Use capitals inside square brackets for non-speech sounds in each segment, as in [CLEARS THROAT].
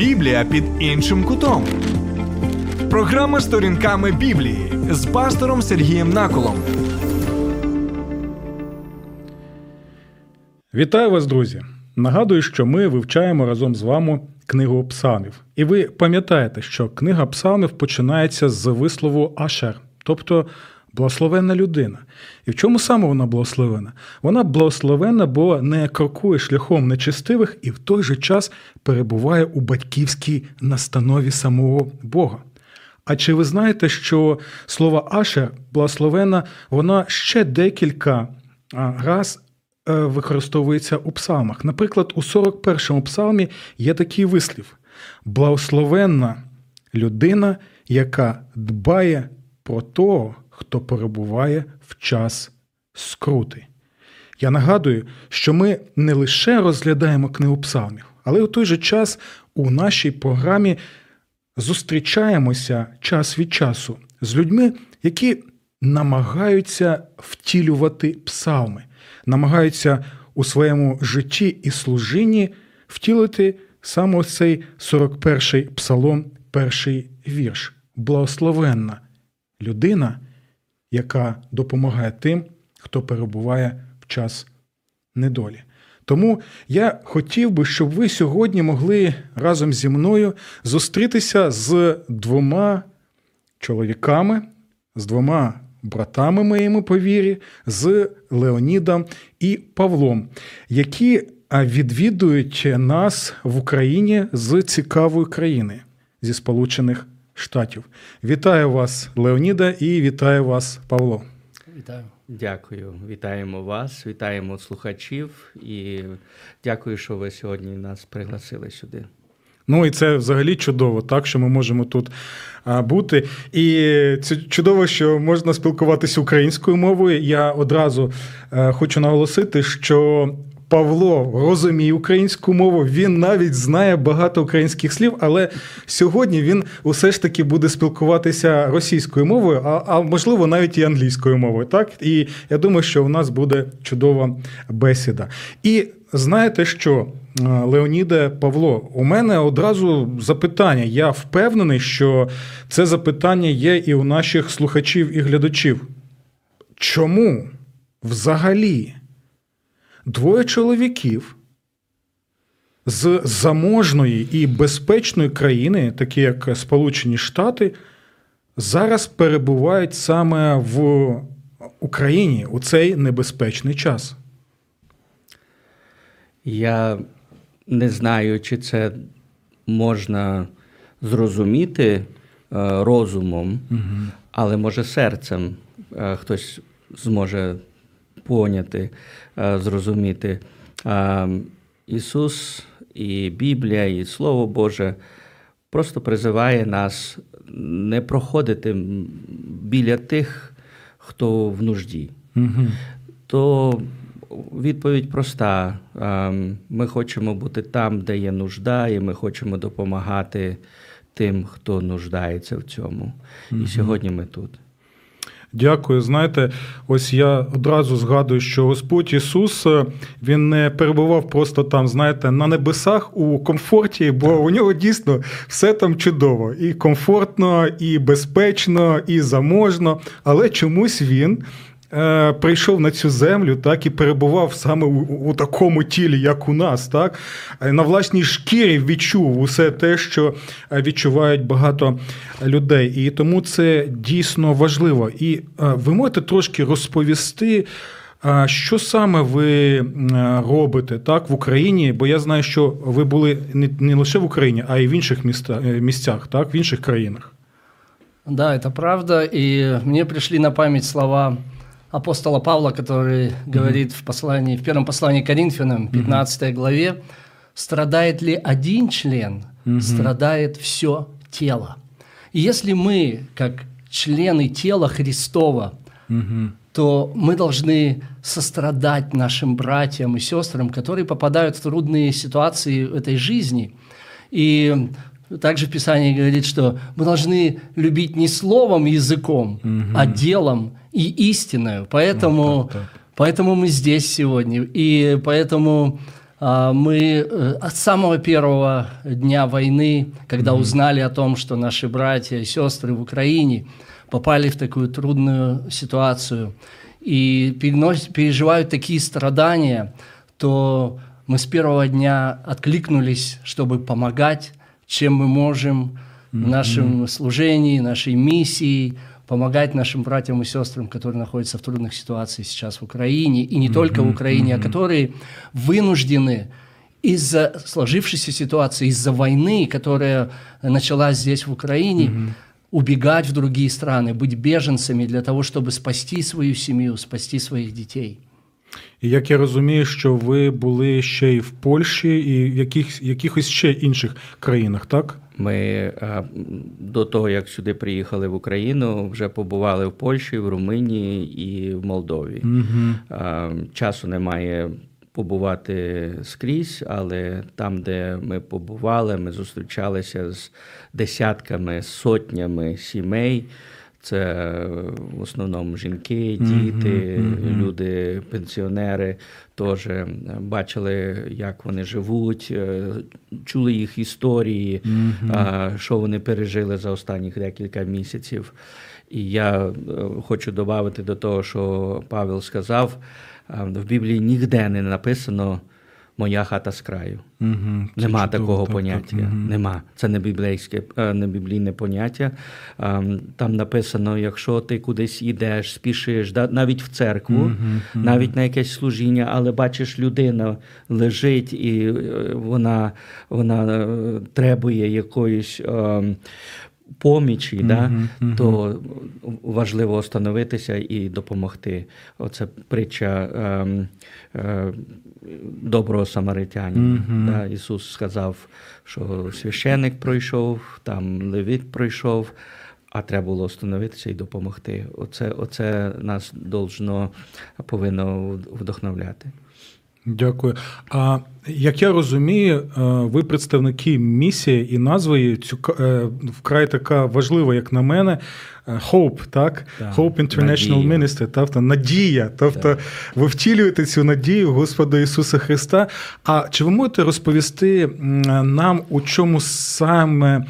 Біблія під іншим кутом. Програма сторінками Біблії з пастором Сергієм Наколом. Вітаю вас, друзі! Нагадую, що ми вивчаємо разом з вами книгу псалмів. І ви пам'ятаєте, що книга псалмів починається з вислову Ашер, тобто благословенна людина. І в чому саме вона благословена? Вона благословенна, бо не крокує шляхом нечестивих і в той же час перебуває у батьківській настанові самого Бога. А чи ви знаєте, що слово Ашер благословена, вона ще декілька раз е, використовується у псалмах. Наприклад, у 41-му псалмі є такий вислів: благословенна людина, яка дбає про того, хто перебуває в час скрути. Я нагадую, що ми не лише розглядаємо книгу псалмів, але у той же час у нашій програмі зустрічаємося час від часу з людьми, які намагаються втілювати псалми, намагаються у своєму житті і служінні втілити саме цей 41-й псалом, перший вірш. Благословенна людина, яка допомагає тим, хто перебуває в час недолі. Тому я хотів би, щоб ви сьогодні могли разом зі мною зустрітися з двома чоловіками, з двома братами моїми по вірі, з Леонідом і Павлом, які відвідують нас в Україні з цікавої країни зі Сполучених Штатів. Вітаю вас, Леоніда, і вітаю вас, Павло. Вітаю. Дякую, вітаємо вас, вітаємо слухачів і дякую, що ви сьогодні нас пригласили сюди. Ну і це взагалі чудово, так що ми можемо тут а, бути. І це чудово, що можна спілкуватися українською мовою. Я одразу а, хочу наголосити, що Павло розуміє українську мову, він навіть знає багато українських слів, але сьогодні він усе ж таки буде спілкуватися російською мовою, а, а можливо навіть і англійською мовою. Так, і я думаю, що у нас буде чудова бесіда. І знаєте що? Леоніде Павло, у мене одразу запитання. Я впевнений, що це запитання є і у наших слухачів і глядачів. Чому взагалі двоє чоловіків з заможної і безпечної країни, такі як Сполучені Штати, зараз перебувають саме в Україні у цей небезпечний час? Я не знаю, чи це можна зрозуміти е, розумом, але може серцем е, хтось зможе поняти, е, зрозуміти. Ісус і Біблія, і Слово Боже просто призиває нас не проходити біля тих, хто в нужді. То відповідь проста. Ми хочемо бути там, де є нужда, і ми хочемо допомагати тим, хто нуждається в цьому. І сьогодні ми тут. Дякую. Знаєте, ось я одразу згадую, що Господь Ісус е, Він не перебував просто там, знаєте, на небесах у комфорті, бо у нього дійсно все там чудово, і комфортно, і безпечно, і заможно. Але чомусь він. Е, Прийшов на цю землю, так і перебував саме у, у такому тілі, як у нас, так Е, на власній шкірі відчув усе те, що е, відчувають багато людей. І тому це дійсно важливо. І е, ви можете трошки розповісти, е, що саме ви робите так в Україні? Бо я знаю, що ви були не, лише в Україні, а й в інших міста, е, місцях, так, в інших країнах. Да, это правда. И мне пришли на память слова апостола Павла, который говорит в, послании, в первом послании к Коринфянам, 15 главе, «Страдает ли один член, страдает все тело». И если мы, как члены тела Христова, то мы должны сострадать нашим братьям и сестрам, которые попадают в трудные ситуации в этой жизни. И также в Писании говорит, что мы должны любить не словом, языком, а делом и истиною. Поэтому, Вот так, так. поэтому мы здесь сегодня. И поэтому А, Мы э, от самого первого дня войны, когда узнали о том, что наши братья и сестры в Украине попали в такую трудную ситуацию и переносят- переживают такие страдания, то мы с первого дня откликнулись, чтобы помогать, чем мы можем в нашем служении, нашей миссии, помогать нашим братьям и сестрам, которые находятся в трудных ситуациях сейчас в Украине, и не только в Украине, а которые вынуждены из-за сложившейся ситуации, из-за войны, которая началась здесь в Украине, убегать в другие страны, быть беженцами для того, чтобы спасти свою семью, спасти своих детей. І як я розумію, що ви були ще й в Польщі, і в яких, якихось ще інших країнах, так? Ми е, до того, як сюди приїхали в Україну, вже побували в Польщі, в Румунії і в Молдові. Е, Часу немає побувати скрізь, але там, де ми побували, ми зустрічалися з десятками, сотнями сімей. Це в основному жінки, діти, люди, пенсіонери теж е, бачили, як вони живуть, е, чули їх історії, а, що вони пережили за останні декілька місяців. І я е, хочу додати до того, що Павел сказав: в Біблії ніде не написано моя хата з краю. Угу. Нема такого поняття. Нема. Це не біблійське, е, не біблійне поняття. Ем, Там написано: якщо ти кудись йдеш, спішиш, навіть в церкву, навіть на якесь служіння, але бачиш, людина лежить і е, вона, вона е, требує якоїсь. Помічі, да, то важливо остановитися і допомогти. Оце притча ем, е, доброго самаритянина. Да, Ісус сказав, що священик пройшов, там левіт пройшов, а треба було остановитися і допомогти. Оце, оце нас должно, повинно вдохновляти. Дякую. А як я розумію, е, ви представники місії і назва її цю е, вкрай така важлива, як на мене. е, Hope, так? Так. Hope International Надія. Ministry, тобто надія. Тобто ви втілюєте цю надію Господа Ісуса Христа. А чи ви можете розповісти нам, у чому саме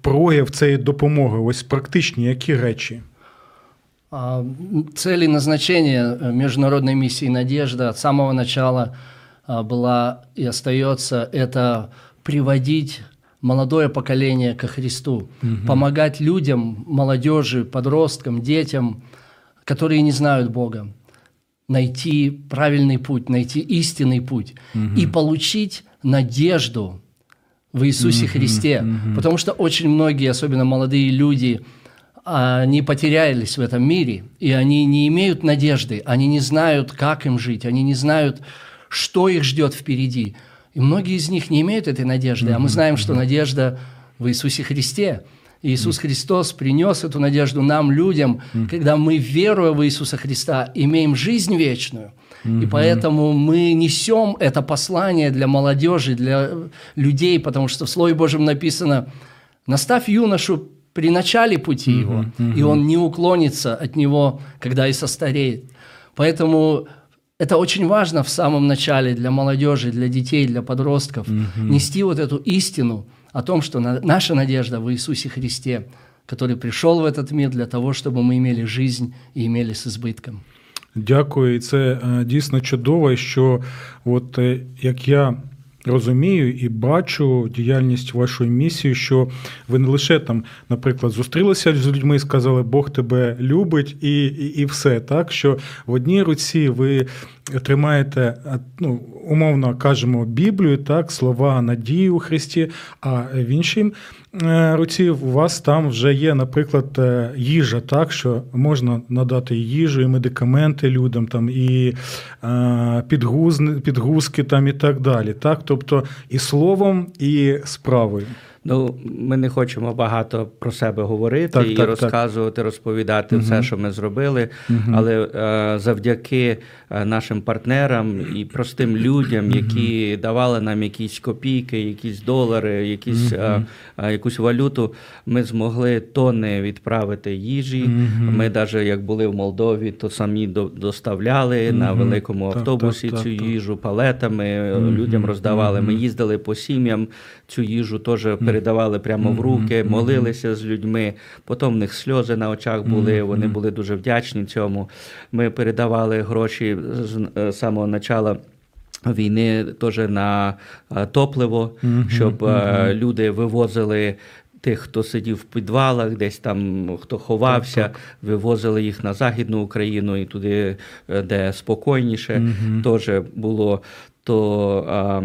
прояв цієї допомоги? Ось практичні які речі? А, м, Цель и назначение э, международной миссии «Надежда» от самого начала а, была и остается – это приводить молодое поколение ко Христу, помогать людям, молодежи, подросткам, детям, которые не знают Бога, найти правильный путь, найти истинный путь и получить надежду в Иисусе Христе. Потому что очень многие, особенно молодые люди, они потерялись в этом мире, и они не имеют надежды, они не знают, как им жить, они не знают, что их ждет впереди. И многие из них не имеют этой надежды, а мы знаем, что надежда в Иисусе Христе. И Иисус Христос принес эту надежду нам, людям, когда мы, веруя в Иисуса Христа, имеем жизнь вечную. И поэтому мы несем это послание для молодежи, для людей, потому что в Слове Божьем написано «Наставь юношу при начале пути его, и он не уклонится от него, когда и состареет». Поэтому это очень важно в самом начале для молодежи, для детей, для подростков, нести вот эту истину о том, что на- наша надежда в Иисусе Христе, который пришел в этот мир для того, чтобы мы имели жизнь и имели с избытком. Дякую, і це е, дійсно чудово, що от е, як я розумію і бачу діяльність вашої місії, що ви не лише там, наприклад, зустрілися з людьми і сказали, Бог тебе любить, і, і, і все. Так що в одній руці ви тримаєте, ну, умовно кажемо, Біблію, так, слова надії у Христі, а в іншій е, руці у вас там вже є, наприклад, е, їжа, так, що можна надати і їжу, і медикаменти людям, там, і е, підгуз, підгузки там, і так далі. Так? Тобто і словом, і справою. Ну, ми не хочемо багато про себе говорити Так, і так, так. розказувати, розповідати все, що ми зробили. Але е, завдяки е, нашим партнерам і простим людям, які давали нам якісь копійки, якісь долари, якісь, е, е, якусь валюту, ми змогли тонни відправити їжі. Ми навіть як були в Молдові, то самі до- доставляли на великому Так, автобусі так, так, цю так. їжу палетами е, людям роздавали. Ми їздили по сім'ям, цю їжу теж передавали прямо в руки, молилися з людьми. Потім в них сльози на очах були. Вони були дуже вдячні цьому. Ми передавали гроші з е, самого начала. Війни теж на е, топливо, щоб е, люди вивозили тих, хто сидів в підвалах, десь там хто ховався, вивозили їх на Західну Україну і туди, де спокійніше, теж було. То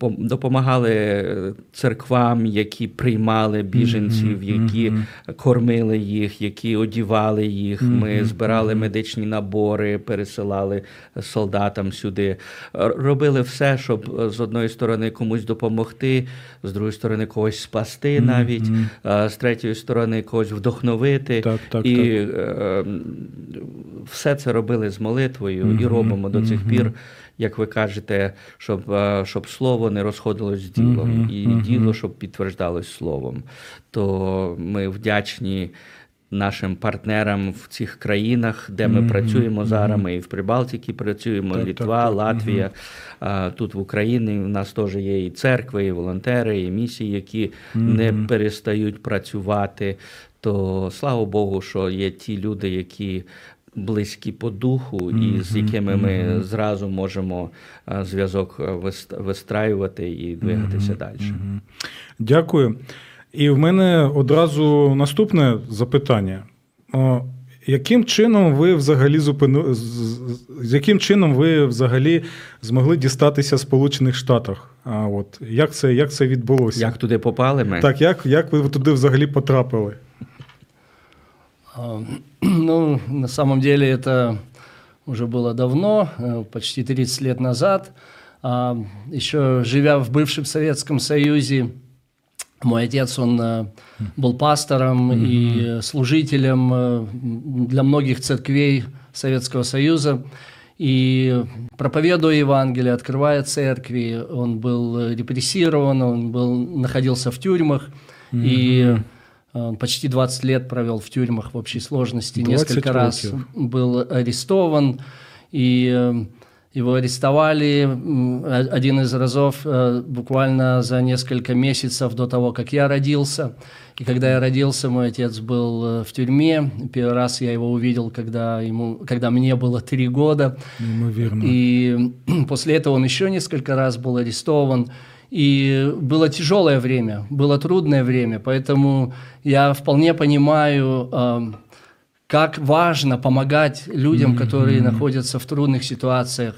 допомагали церквам, які приймали біженців, які кормили їх, які одівали їх. Ми збирали медичні набори, пересилали солдатам сюди. Робили все, щоб е, з одної сторони комусь допомогти, з другої сторони когось спасти навіть, а з третьої сторони когось вдохновити. Так, так, і так. е, все це робили з молитвою і робимо до цих пір, як ви кажете, щоб, е, щоб слово не розходилось з ділом, і діло, щоб підтверждалось словом. То ми вдячні. Нашим партнерам в цих країнах, де ми працюємо зараз, ми і в Прибалтиці працюємо, Так, Літва, так. Латвія. А, Тут в Україні у нас теж є і церкви, і волонтери, і місії, які не перестають працювати. То слава Богу, що є ті люди, які близькі по духу, і з якими ми зразу можемо зв'язок вистраювати і двигатися далі. Дякую. І в мене одразу наступне запитання. О, яким чином ви взагалі зупини... з- з- з яким чином ви взагалі змогли дістатися Сполучених Штатах? А от як це, як це відбулося? Як туди попали ми? Так, як, як ви туди взагалі потрапили? А, [CLEARS THROAT] Ну, на самом деле это уже было давно, э, почти 30 лет назад. А, Еще живя в бывшем Советском Союзе, мой отец, он э, был пастором и служителем э, для многих церквей Советского Союза. И проповедуя Евангелие, открывая церкви, он был репрессирован, он был, находился в тюрьмах. И э, почти 20 лет провел в тюрьмах в общей сложности. 20 Несколько раз был арестован. И его арестовали один из разов э, буквально за несколько месяцев до того, как я родился. И когда я родился, мой отец был э, в тюрьме. Первый раз я его увидел, когда, ему, когда мне было три года. Неймовірно. И [CLEARS THROAT] после этого он еще несколько раз был арестован. И было тяжелое время, было трудное время, поэтому я вполне понимаю, как важно помогать людям, которые находятся в трудных ситуациях.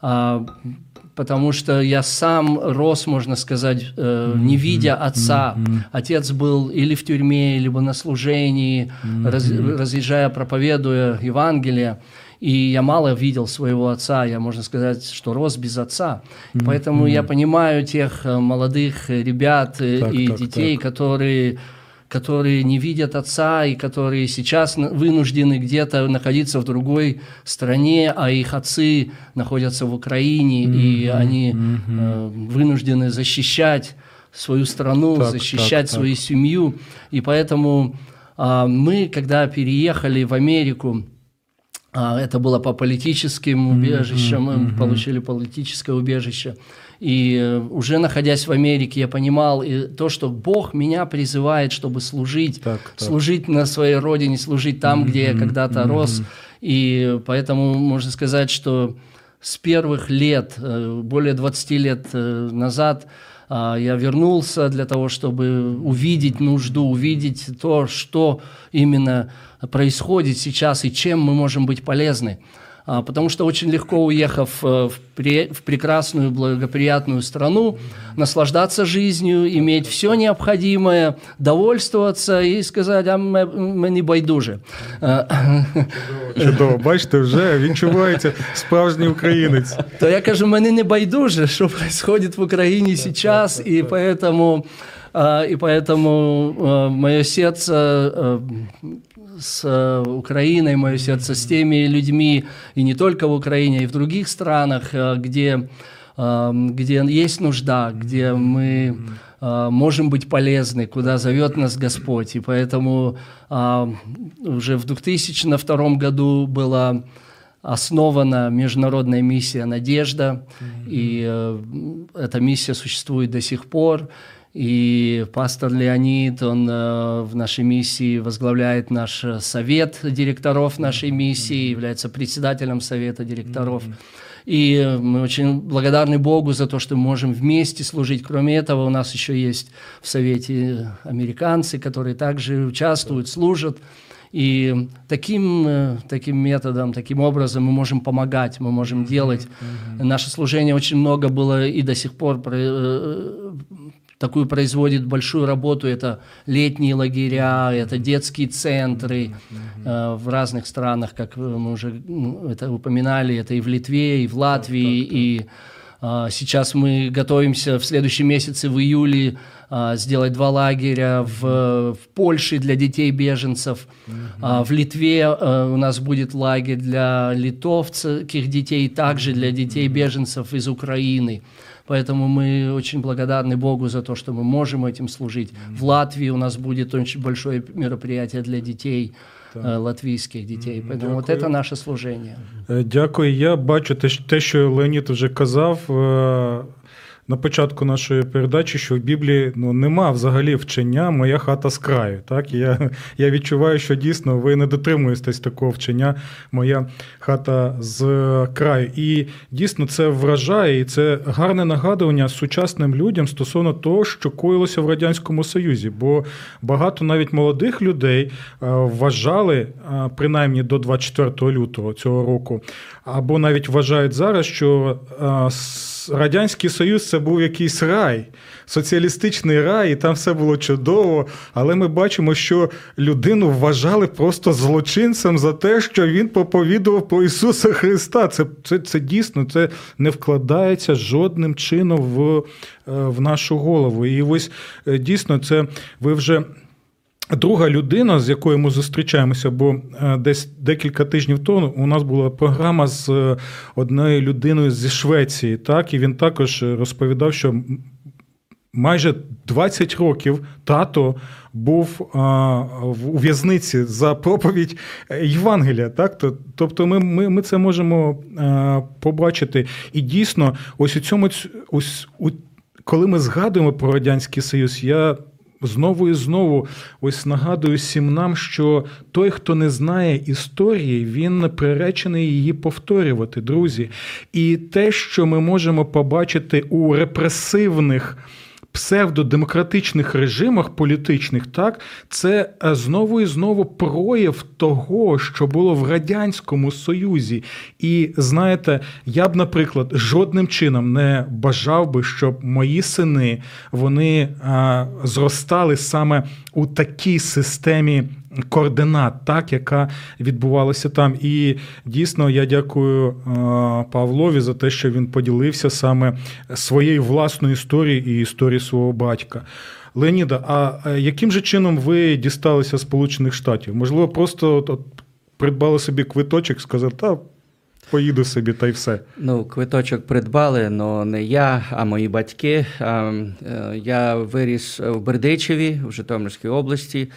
А, Потому что я сам рос, можно сказать, э, не видя отца. Отец был или в тюрьме, либо на служении, раз- разъезжая, проповедуя Евангелие. И я мало видел своего отца, я, можно сказать, что рос без отца. Поэтому я понимаю тех э, молодых ребят э, Так, и так, детей, которые которые не видят отца и которые сейчас вынуждены где-то находиться в другой стране, а их отцы находятся в Украине, и они э, вынуждены защищать свою страну, Так, защищать так, так. свою семью. И поэтому а, мы, когда переехали в Америку, а, это было по политическим убежищам, мы получили политическое убежище. И э, уже находясь в Америке, я понимал и то, что Бог меня призывает, чтобы служить, Так, так. служить на своей родине, служить там, где я когда-то рос. И поэтому можно сказать, что с первых лет, э, более 20 лет э, назад, а, я вернулся для того, чтобы увидеть нужду, увидеть то, что именно происходит сейчас и чем мы можем быть полезны. А, Потому что очень легко, уехав э, в, пре- в прекрасную, благоприятную страну, наслаждаться жизнью, иметь все необходимое, довольствоваться и сказать, а мы, мы не байдуже. А, Чудово, бачите, вже відчувається справжній українець. То я кажу, мене не байдуже, что происходит в Украине сейчас, и поэтому, а, и поэтому мое сердце а, с а, Украиной, мое сердце с теми людьми, и не только в Украине, и в других странах, а, где, а, где есть нужда, где мы а, можем быть полезны, куда зовет нас Господь. И поэтому уже в 2002 году была основана международная миссия «Надежда», и э, эта миссия существует до сих пор. И пастор Леонид, он э, в нашей миссии возглавляет наш э, совет директоров нашей миссии, является председателем совета директоров. И э, мы очень благодарны Богу за то, что мы можем вместе служить. Кроме этого, у нас еще есть в совете американцы, которые также участвуют, служат. И таким, э, таким методом, таким образом мы можем помогать, мы можем делать. Наше служение очень много было и до сих пор э, такую производит большую работу. Это летние лагеря, это детские центры э, в разных странах, как мы уже ну, это упоминали, это и в Литве, и в Латвии, и а, Сейчас мы готовимся в следующем месяце, в июле, а, сделать два лагеря в, в Польше для детей-беженцев. А, В Литве а, у нас будет лагерь для литовских детей, также для детей-беженцев из Украины. Поэтому мы очень благодарны Богу за то, что мы можем этим служить. В Латвии у нас будет очень большое мероприятие для детей, э, латвийских детей. Поэтому вот это наше служение. Е, Дякую. Я бачу те, що- Леонід вже казав на початку нашої передачі, що в Біблії ну, нема взагалі вчення Моя хата з краю. Так? Я, я відчуваю, що дійсно ви не дотримуєтесь такого вчення Моя хата з краю. І дійсно це вражає, і це гарне нагадування сучасним людям стосовно того, що коїлося в Радянському Союзі. Бо багато навіть молодих людей е, вважали, е, принаймні до 24 лютого цього року, або навіть вважають зараз, що е, Радянський Союз це був якийсь рай, соціалістичний рай, і там все було чудово. Але ми бачимо, що людину вважали просто злочинцем за те, що він проповідував про Ісуса Христа. Це, це, це дійсно це не вкладається жодним чином в, е, в нашу голову. І ось е, дійсно, це ви вже. Друга людина, з якою ми зустрічаємося, бо е, десь декілька тижнів тому у нас була програма з е, одною людиною зі Швеції, так, і він також розповідав, що майже 20 років тато був в- у в'язниці за проповідь е, Євангелія. Так? Тобто ми, ми, ми це можемо побачити. І дійсно, ось у цьому ось у коли ми згадуємо про Радянський Союз, я знову і знову ось нагадую всім нам, що той, хто не знає історії, він приречений її повторювати, друзі. І те, що ми можемо побачити у репресивних. Псевдодемократичних режимах політичних, так, це е, знову і знову прояв того, що було в Радянському Союзі. І знаєте, я б, наприклад, жодним чином не бажав би, щоб мої сини вони а, зростали саме у такій системі координат, так, яка відбувалася там. І дійсно я дякую а, Павлові за те, що він поділився саме своєю власною історією і історією свого батька. Леоніда, а е, яким же чином ви дісталися Сполучених Штатів? Можливо, просто от, от, придбали собі квиточок, сказали, та поїду собі, та й все. Ну, квиточок придбали, але не я, а мої батьки. Е, Я виріс в Бердичеві в Житомирській області.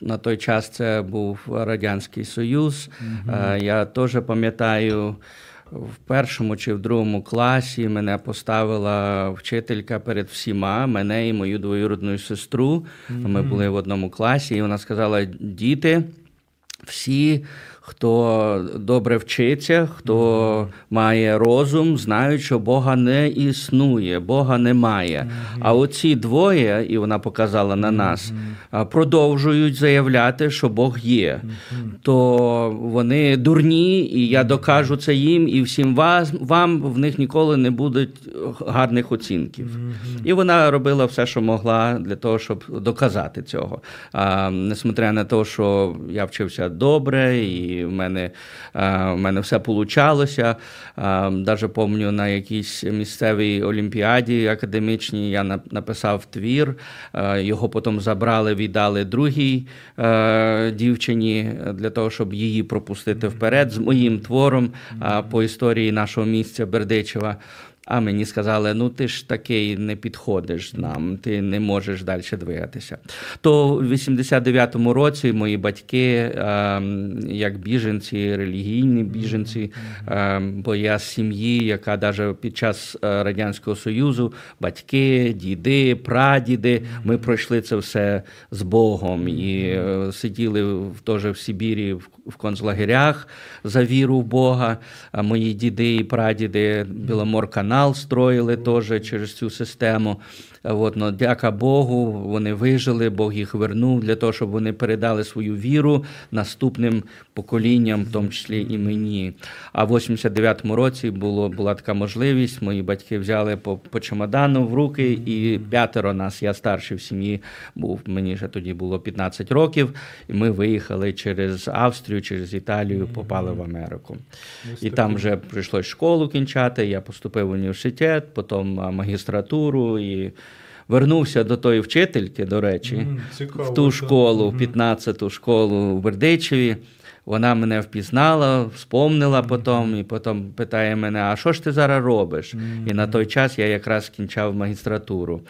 На той час це був Радянський Союз. А, Я теж пам'ятаю. В першому чи в другому класі мене поставила вчителька перед всіма, мене і мою двоюродну сестру. Ми були в одному класі, і вона сказала: діти, всі, хто добре вчиться, хто має розум, знають, що Бога не існує, Бога немає. А оці двоє, і вона показала на нас, продовжують заявляти, що Бог є. То вони дурні, і я докажу це їм, і всім вас, вам в них ніколи не будуть гарних оцінків. І вона робила все, що могла для того, щоб доказати цього. А, несмотря на те, що я вчився добре, і в мене, в мене все получалося. А, Даже пам'ятаю на якійсь місцевій олімпіаді академічній я написав твір. Його потім забрали, віддали другій е, дівчині для того, щоб її пропустити вперед з моїм твором по історії нашого місця Бердичева. А мені сказали: ну ти ж такий не підходиш нам, ти не можеш далі двигатися. То в 89-му році мої батьки, е, як біженці, релігійні біженці, е, бо я з сім'ї, яка навіть під час е, Радянського Союзу, батьки, діди, прадіди, ми пройшли це все з Богом і е, сиділи в- теж в Сибірі в, в концлагерях за віру в Бога. А мої діди і прадіди Біломор-канал строїли теж через цю систему. От, ну, дяка Богу, вони вижили, Бог їх вернув для того, щоб вони передали свою віру наступним поколінням, в тому числі і мені. А в 89-му році було, була така можливість. Мої батьки взяли по, по чемодану в руки, і п'ятеро нас, я старший в сім'ї був, мені вже тоді було 15 років, і ми виїхали через Австрію, через Італію, попали в Америку. І там вже прийшлось школу кінчати. Я поступив в університет, потім магістратуру і вернувся до тої вчительки, до речі, mm, цікаво, в ту школу, в Мгм. 15-ту школу в Бердичеві. Вона мене впізнала, вспомнила потім, і потім питає мене: а що ж ти зараз робиш? І на той час я якраз кінчав магістратуру.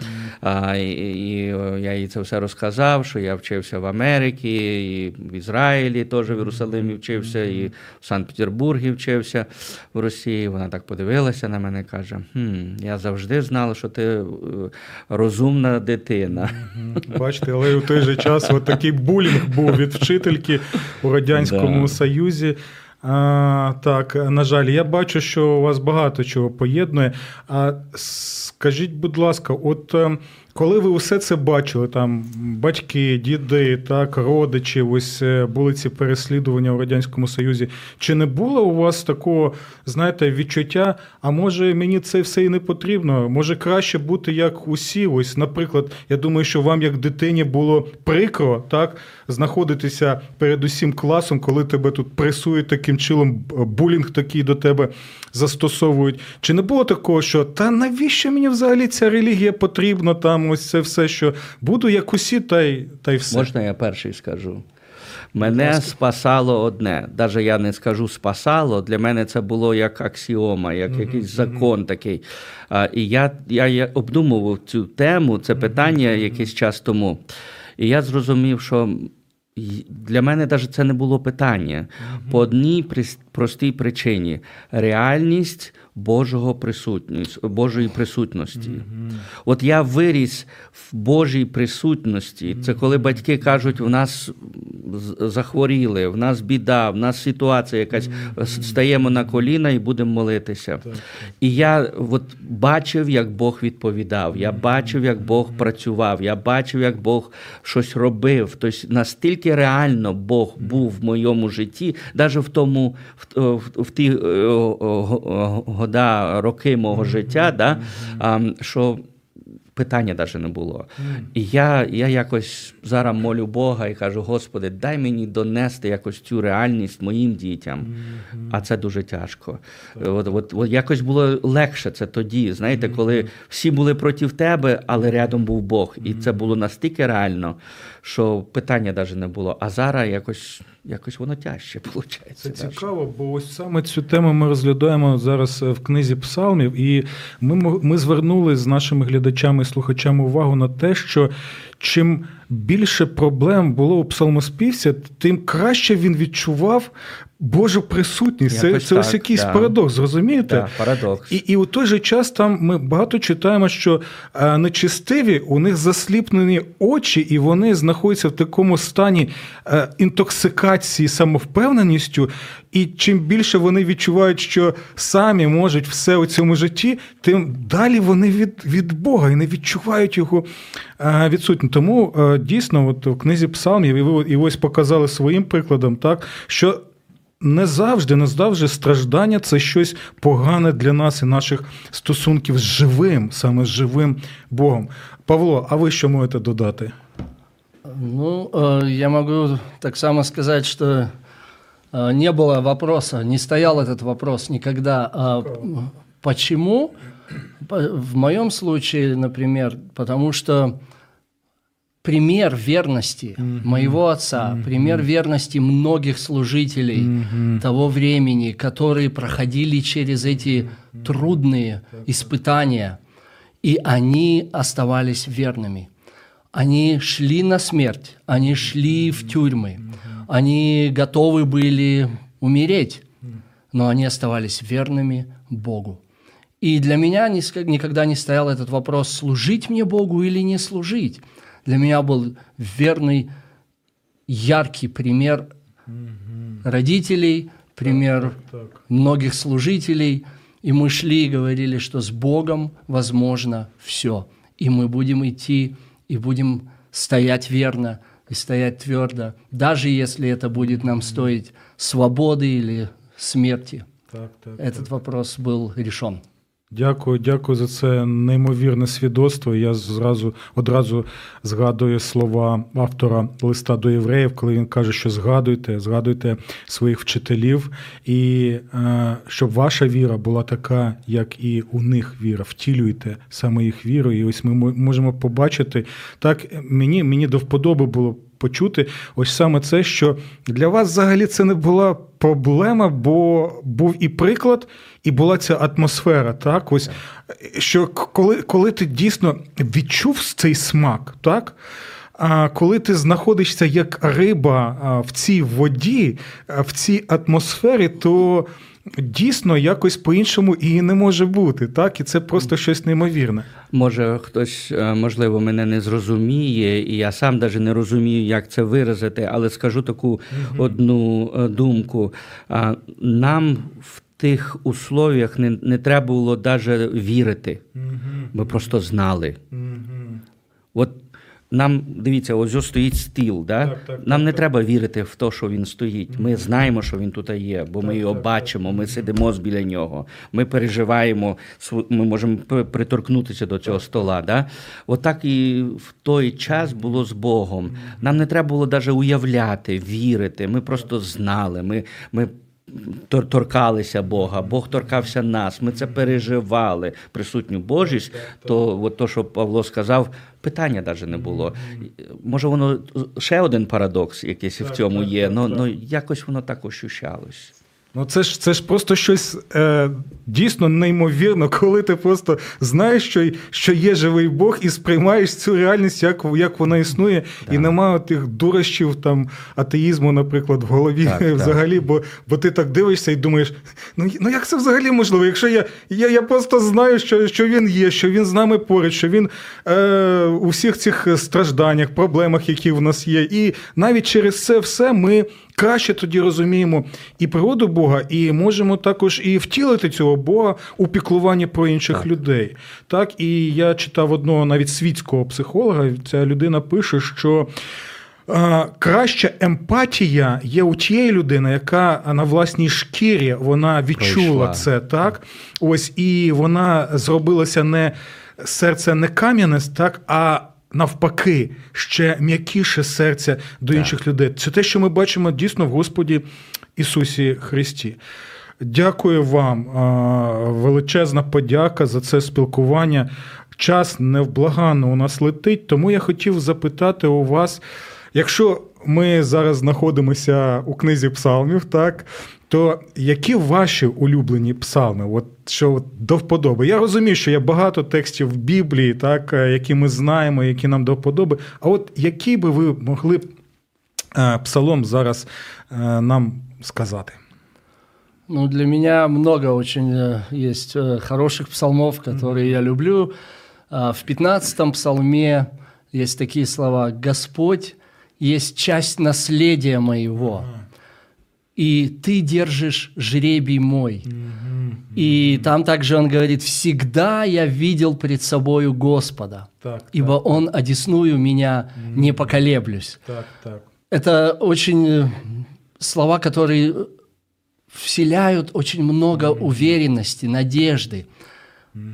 А, і, і я їй це все розказав, що я вчився в Америці, і в Ізраїлі теж в Єрусалимі вчився, і в Санкт-Петербургі вчився в Росії. Вона так подивилася на мене і каже: хм, я завжди знала, що ти е, розумна дитина. Бачите, але у той же час от такий булінг був від вчительки у Радянському Да. Союзі. А, так, на жаль, я бачу, що у вас багато чого поєднує. А скажіть, будь ласка, от е, коли ви усе це бачили, там батьки, діди, так, родичі, ось е, були ці переслідування у Радянському Союзі, чи не було у вас такого, знаєте, відчуття, а може мені це все і не потрібно? Може краще бути як усі? Ось, наприклад, я думаю, що вам, як дитині, було прикро, так, знаходитися перед усім класом, коли тебе тут пресують таким чином, булінг такий до тебе застосовують. Чи не було такого, що та навіщо мені взагалі ця релігія потрібна? Там ось це все, що буду як усі, та й та й все. Можна я перший скажу? Мене спасало одне. Навіть я не скажу спасало. Для мене це було як аксіома, як якийсь закон такий. А, і я, я, я обдумував цю тему, це питання якийсь час тому. І я зрозумів, що для мене навіть це не було питання. По одній простій причині: реальність Божого присутність, Божої присутності. От я виріс в Божій присутності. Це коли батьки кажуть, в нас захворіли, в нас біда, в нас ситуація якась, с- стаємо на коліна і будемо молитися. І я от бачив, як Бог відповідав. Я бачив, як Бог працював. Я бачив, як Бог щось робив. Тобто настільки реально Бог був в моєму житті, навіть в тому, в, в, в ті е, о, роки мого життя, да, а, що питання навіть не було. І я, я якось зараз молю Бога і кажу: Господи, дай мені донести якось цю реальність моїм дітям. А це дуже тяжко. От, от, от якось було легше це тоді, знаєте, коли всі були проти тебе, але рядом був Бог. І це було настільки реально, що питання навіть не було. А зараз якось, якось воно тяжче [LAUGHS] виходить. Це цікаво, бо ось саме цю тему ми розглядаємо зараз е, в книзі псалмів, і ми, ми звернули з нашими глядачами і слухачами увагу на те, що чим більше проблем було у псалмоспівця, тим краще він відчував Божу присутність. Це, Якось це ось так, якийсь да. парадокс, розумієте? Так, парадокс. І, і у той же час там ми багато читаємо, що е, нечистиві у них засліплені очі, і вони знаходяться в такому стані е, інтоксикації самовпевненістю. І чим більше вони відчувають, що самі можуть все у цьому житті, тим далі вони від, від Бога і не відчувають його е, відсутнім. Тому дійсно, от в книзі Псалмів, і ви і ось показали своїм прикладом, так що не завжди, не завжди страждання це щось погане для нас і наших стосунків з живим, саме з живим Богом. Павло, а ви що можете додати? Ну, я могу так само сказать, что не было вопроса, не стоял этот вопрос никогда. А, Почему? По- В моем случае, например, потому что пример верности моего отца, пример верности многих служителей того времени, которые проходили через эти трудные испытания, и они оставались верными. Они шли на смерть, они шли в тюрьмы, они готовы были умереть, но они оставались верными Богу. И для меня никогда не стоял этот вопрос, служить мне Богу или не служить. Для меня был верный, яркий пример родителей, пример многих служителей. И мы шли и говорили, что с Богом возможно все. И мы будем идти, и будем стоять верно, и стоять твердо, даже если это будет нам стоить свободы или смерти. Так, так. Этот вопрос был решен. Дякую, дякую за це неймовірне свідоцтво. Я зразу одразу згадую слова автора листа до євреїв, коли він каже, що згадуйте, згадуйте своїх вчителів, і е, щоб ваша віра була така, як і у них віра. Втілюйте саме їх віру. І ось ми можемо побачити так. Мені мені до вподоби було почути ось саме це, що для вас взагалі це не була проблема, бо був і приклад, і була ця атмосфера. Так, ось що коли, коли ти дійсно відчув цей смак, так. А коли ти знаходишся як риба в цій воді, в цій атмосфері, то дійсно якось по-іншому і не може бути. Так? І це просто щось неймовірне. Може, хтось, е, можливо, мене не зрозуміє, і я сам навіть не розумію, як це виразити, але скажу таку одну е, думку. Нам в тих условіях не, не треба було навіть вірити. Ми просто знали. От нам, дивіться, ось ось стоїть стіл. Да? Так, так, нам так, не так. треба вірити в те, що він стоїть. Ми знаємо, що він тут є, бо ми його бачимо, ми сидимо біля нього, ми переживаємо, ми можемо приторкнутися до цього стола. Да? Отак і в той час було з Богом. Нам не треба було навіть уявляти, вірити. Ми просто знали. Ми, ми торкалися Бога, Бог торкався нас, ми це переживали, присутню Божість, то от то, що Павло сказав, питання навіть не було. Може, воно ще один парадокс якийсь в цьому є, так, але якось воно так ощущалось. Ну, це ж це ж просто щось е, дійсно неймовірно, [LAUGHS] коли ти просто знаєш, що, що є живий Бог, і сприймаєш цю реальність, як, як вона існує, і немає тих дурощів там атеїзму, наприклад, в голові Так, [LAUGHS] так. взагалі, бо, бо ти так дивишся і думаєш, ну, ну як це взагалі можливо? Якщо я, я, я просто знаю, що, що він є, що він з нами поряд, що він е, у всіх цих стражданнях, проблемах, які в нас є, і навіть через це все ми краще тоді розуміємо і природу Бога, і можемо також і втілити цього Бога у піклуванні про інших Так. людей. Так, і я читав одного навіть світського психолога. Ця людина пише, що. е, Краща емпатія є у тієї людини, яка на власній шкірі вона відчула Пройшла. це, так? Ось і вона зробилася не серце не кам'яне, так, а навпаки, ще м'якіше серце до інших людей. Це те, що ми бачимо дійсно в Господі Ісусі Христі. Дякую вам. Величезна подяка за це спілкування. Час невблаганно у нас летить, тому я хотів запитати у вас, якщо ми зараз знаходимося у книзі псалмів, так, то які ваші улюблені псалми? От що от до вподоби? Я розумію, що є багато текстів в Біблії, так, е, які ми знаємо, які нам до вподоби. А от який би ви могли б е, псалом зараз е, нам сказати? Ну, для меня много очень э, есть э, хороших псалмов, которые я люблю. А, В 15 псалме есть такие слова «Господь есть часть наследия моего, и ты держишь жребий мой». И там также он говорит «Всегда я видел пред собою Господа, Так, ибо Он одесную меня не поколеблюсь». Так, так. Это очень э, слова, которые вселяют очень много уверенности, надежды.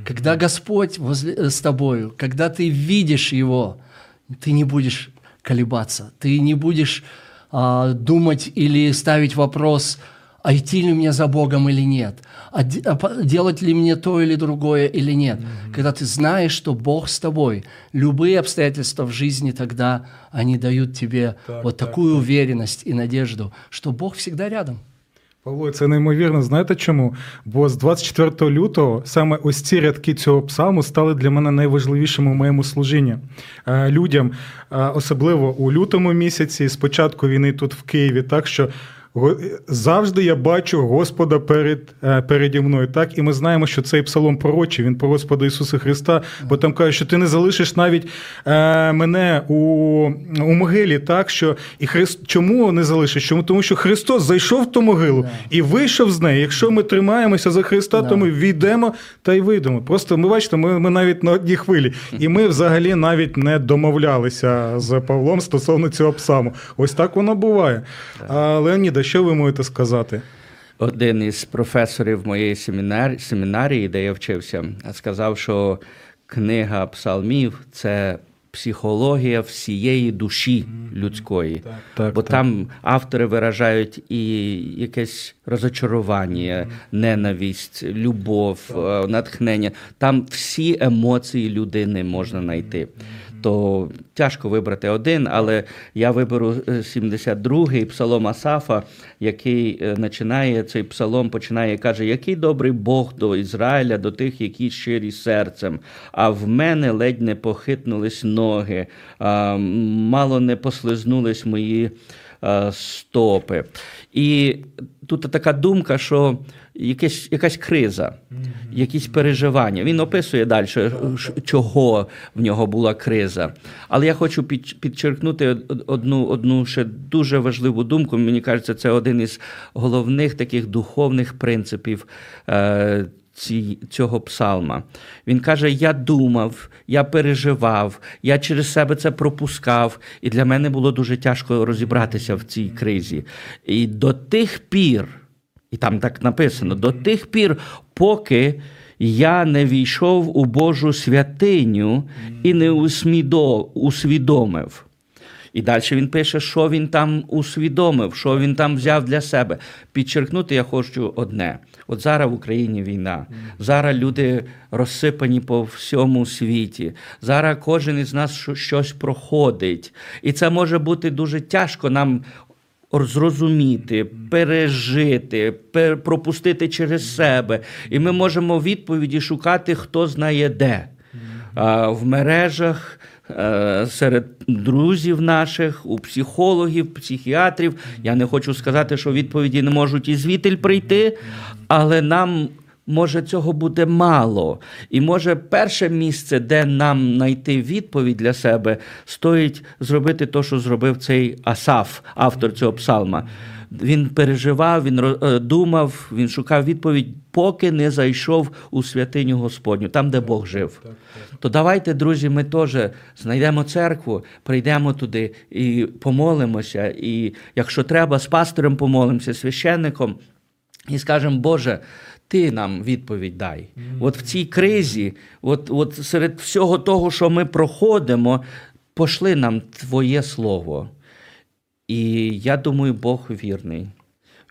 Когда Господь возле, э, с тобою, когда ты видишь Его, ты не будешь колебаться, ты не будешь а, думать или ставить вопрос, а идти ли мне за Богом или нет, а, а делать ли мне то или другое или нет. Когда ты знаешь, что Бог с тобой, любые обстоятельства в жизни тогда, они дают тебе Так, вот так, такую уверенность и надежду, что Бог всегда рядом. Павло, це неймовірно. Знаєте чому? Бо з 24 лютого саме ось ці рядки цього псалму стали для мене найважливішими у моєму служінні. Е, Людям, е, особливо у лютому місяці, з початку війни тут в Києві, так що завжди я бачу Господа перед, е, переді мною. Так, і ми знаємо, що цей псалом пророчий, він про Господа Ісуса Христа, бо там каже, що ти не залишиш навіть е, мене у, у могилі, так що і Христ чому не залишиш? Чому? Тому що Христос зайшов в ту могилу Да. і вийшов з неї. Якщо ми тримаємося за Христа, Да. то ми війдемо та й вийдемо. Просто ми бачите, ми, ми навіть на одній хвилі, і ми взагалі навіть не домовлялися з Павлом стосовно цього псалму. Ось так воно буває. А Леоніда, що ви можете сказати? Один із професорів моєї семінар... семінарії, де я вчився, сказав, що книга псалмів це психологія всієї душі людської. так, Бо так. там автори виражають і якесь розочарування, ненависть, любов, е, натхнення. Там всі емоції людини можна знайти. То тяжко вибрати один, але я виберу е, 72-й псалом Асафа, який е, починає цей псалом, починає і каже: Який добрий Бог до Ізраїля, до тих, які щирі серцем. А в мене ледь не похитнулись ноги, мало не послизнулись мої е, стопи. І тут така думка, що якась, якась криза, якісь переживання. Він описує далі, чого в нього була криза. Але я хочу під, підчеркнути одну, одну ще дуже важливу думку. Мені кажеться, це один із головних таких духовних принципів. Е, ці, цього псалма. Він каже: Я думав, я переживав, я через себе це пропускав, і для мене було дуже тяжко розібратися в цій кризі. І до тих пір, і там так написано: до тих пір, поки я не війшов у Божу святиню і не усвідомив. І далі він пише, що він там усвідомив, що він там взяв для себе. Підчеркнути я хочу одне: от зараз в Україні війна, зараз люди розсипані по всьому світі. Зараз кожен із нас щось проходить. І це може бути дуже тяжко нам зрозуміти, пережити, пер- пропустити через себе. І ми можемо відповіді шукати, хто знає де. В мережах, е, серед друзів наших, у психологів, психіатрів. Я не хочу сказати, що відповіді не можуть і звідти прийти, але нам. Може, цього буде мало. І може, перше місце, де нам знайти відповідь для себе, стоїть зробити те, що зробив цей Асаф, автор цього псалма. Він переживав, він е, думав, він шукав відповідь, поки не зайшов у святиню Господню, там, де Бог жив. То давайте, друзі, ми теж знайдемо церкву, прийдемо туди і помолимося. І якщо треба, з пастором помолимося, священником, і скажемо, Боже, ти нам відповідь дай. От в цій кризі, от, от серед всього того, що ми проходимо, пошли нам Твоє Слово. І я думаю, Бог вірний.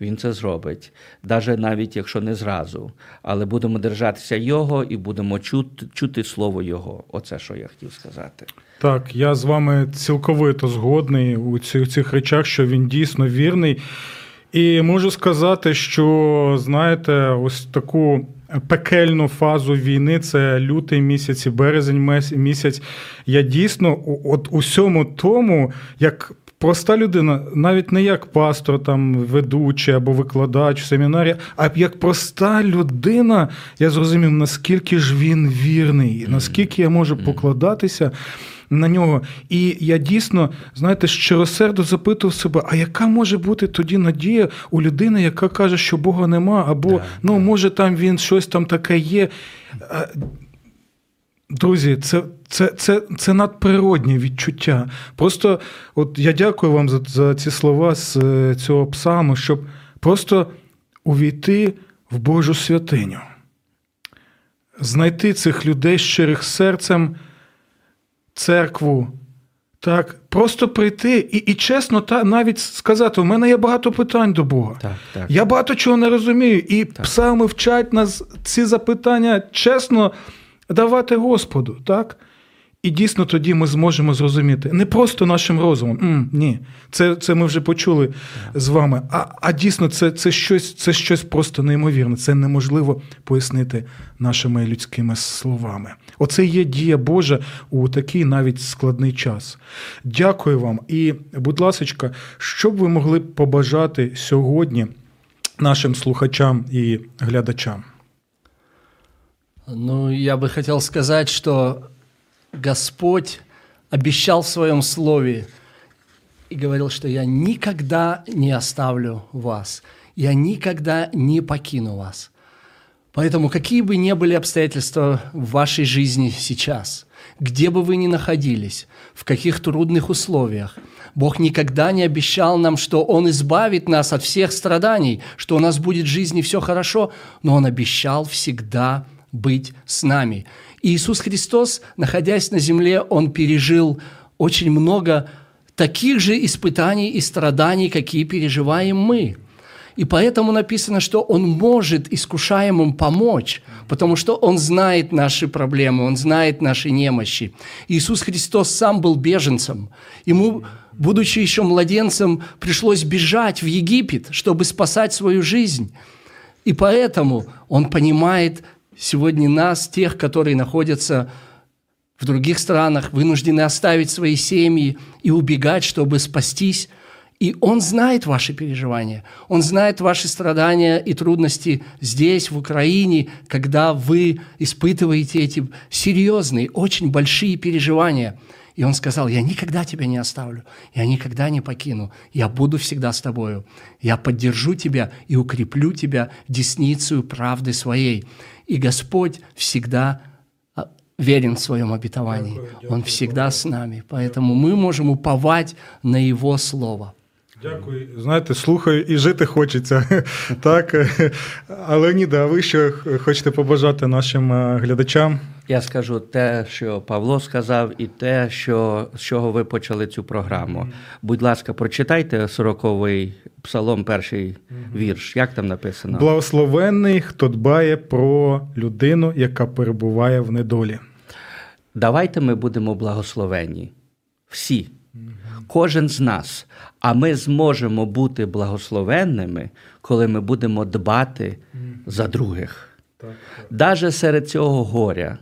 Він це зробить, навіть навіть якщо не зразу. Але будемо держатися Його і будемо чути, чути слово Його. Оце що я хотів сказати. Так, я з вами цілковито згодний у цих, цих речах, що він дійсно вірний. І можу сказати, що знаєте, ось таку пекельну фазу війни це лютий місяць і березень місяць. Я дійсно от усьому тому, як проста людина, навіть не як пастор, там, ведучий або викладач в семінарі, а як проста людина, я зрозумів, наскільки ж він вірний, наскільки я можу покладатися. На нього. І я дійсно, знаєте, щиросердо запитував себе, а яка може бути тоді надія у людини, яка каже, що Бога нема, або ну, може там він щось там таке є. Е, Друзі, це, це, це, це надприродні відчуття. Просто от я дякую вам за, за ці слова з е, цього псалму, щоб просто увійти в Божу святиню, знайти цих людей щирих серцем, церкву. Так, просто прийти і, і чесно, та навіть сказати: у мене є багато питань до Бога. Так, так. Я багато чого не розумію. І псалми вчать нас ці запитання чесно давати Господу, так? І дійсно тоді ми зможемо зрозуміти не просто нашим розумом. М, ні, це, це ми вже почули з вами. А, а дійсно, це, це, щось, це щось просто неймовірне. Це неможливо пояснити нашими людськими словами. Оце є дія Божа у такий навіть складний час. Дякую вам. І, будь ласка, що б ви могли побажати сьогодні нашим слухачам і глядачам? Ну, я бы хотел сказать, что Господь обещал в своем слове и говорил, что я никогда не оставлю вас, я никогда не покину вас. Поэтому какие бы ни были обстоятельства в вашей жизни сейчас, где бы вы ни находились, в каких трудных условиях, Бог никогда не обещал нам, что Он избавит нас от всех страданий, что у нас будет в жизни все хорошо, но Он обещал всегда быть с нами. И Иисус Христос, находясь на земле, Он пережил очень много таких же испытаний и страданий, какие переживаем мы. И поэтому написано, что Он может искушаемым помочь, потому что Он знает наши проблемы, Он знает наши немощи. Иисус Христос сам был беженцем. Ему, будучи еще младенцем, пришлось бежать в Египет, чтобы спасать свою жизнь. И поэтому Он понимает сегодня нас, тех, которые находятся в других странах, вынуждены оставить свои семьи и убегать, чтобы спастись. И Он знает ваши переживания, Он знает ваши страдания и трудности здесь, в Украине, когда вы испытываете эти серьезные, очень большие переживания. И Он сказал, я никогда тебя не оставлю, я никогда не покину, я буду всегда с тобою, я поддержу тебя и укреплю тебя десницей правды своей. И Господь всегда верен в своем обетовании. Он всегда с нами. Поэтому мы можем уповать на Его Слово. Дякую. Знаєте, слухаю і жити хочеться. [LAUGHS] так. Але Ніда, а ви що хочете побажати нашим е, глядачам? Я скажу те, що Павло сказав, і те, що, з чого ви почали цю програму. Будь ласка, прочитайте 40-й псалом, перший вірш. Як там написано? Благословенний, хто дбає про людину, яка перебуває в недолі. Давайте ми будемо благословенні. Всі. Кожен з нас. А ми зможемо бути благословенними, коли ми будемо дбати за других. Даже серед цього горя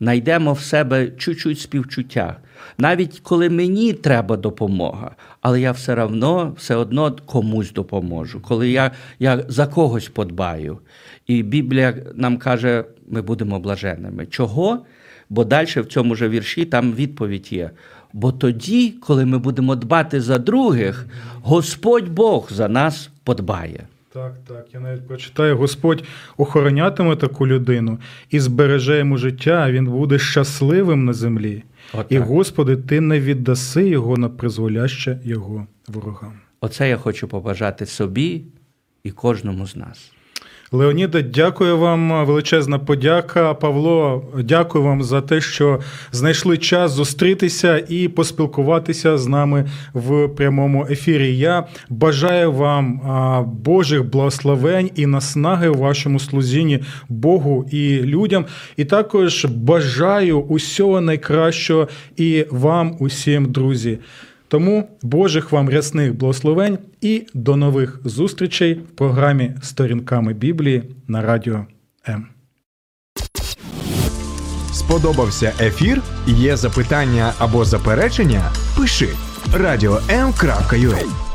знайдемо в себе чуть-чуть співчуття. Навіть коли мені треба допомога, але я все одно, все одно комусь допоможу, коли я, я за когось подбаю. І Біблія нам каже, ми будемо блаженними. Чого? Бо далі в цьому ж вірші там відповідь є. Бо тоді, коли ми будемо дбати за других, Господь Бог за нас подбає. Так, так. Я навіть прочитаю, Господь охоронятиме таку людину і збереже йому життя, він буде щасливим на землі. Отак. І, Господи, ти не віддаси його на призволяще його ворогам. Оце я хочу побажати собі і кожному з нас. Леоніда, дякую вам, величезна подяка. Павло, дякую вам за те, що знайшли час зустрітися і поспілкуватися з нами в прямому ефірі. Я бажаю вам Божих благословень і наснаги у вашому служінні Богу і людям. І також бажаю усього найкращого і вам, усім, друзі. Тому Божих вам рясних благословень і до нових зустрічей в програмі Сторінками Біблії на радіо М. Сподобався ефір? Є запитання або заперечення? Пиши radio.m.ua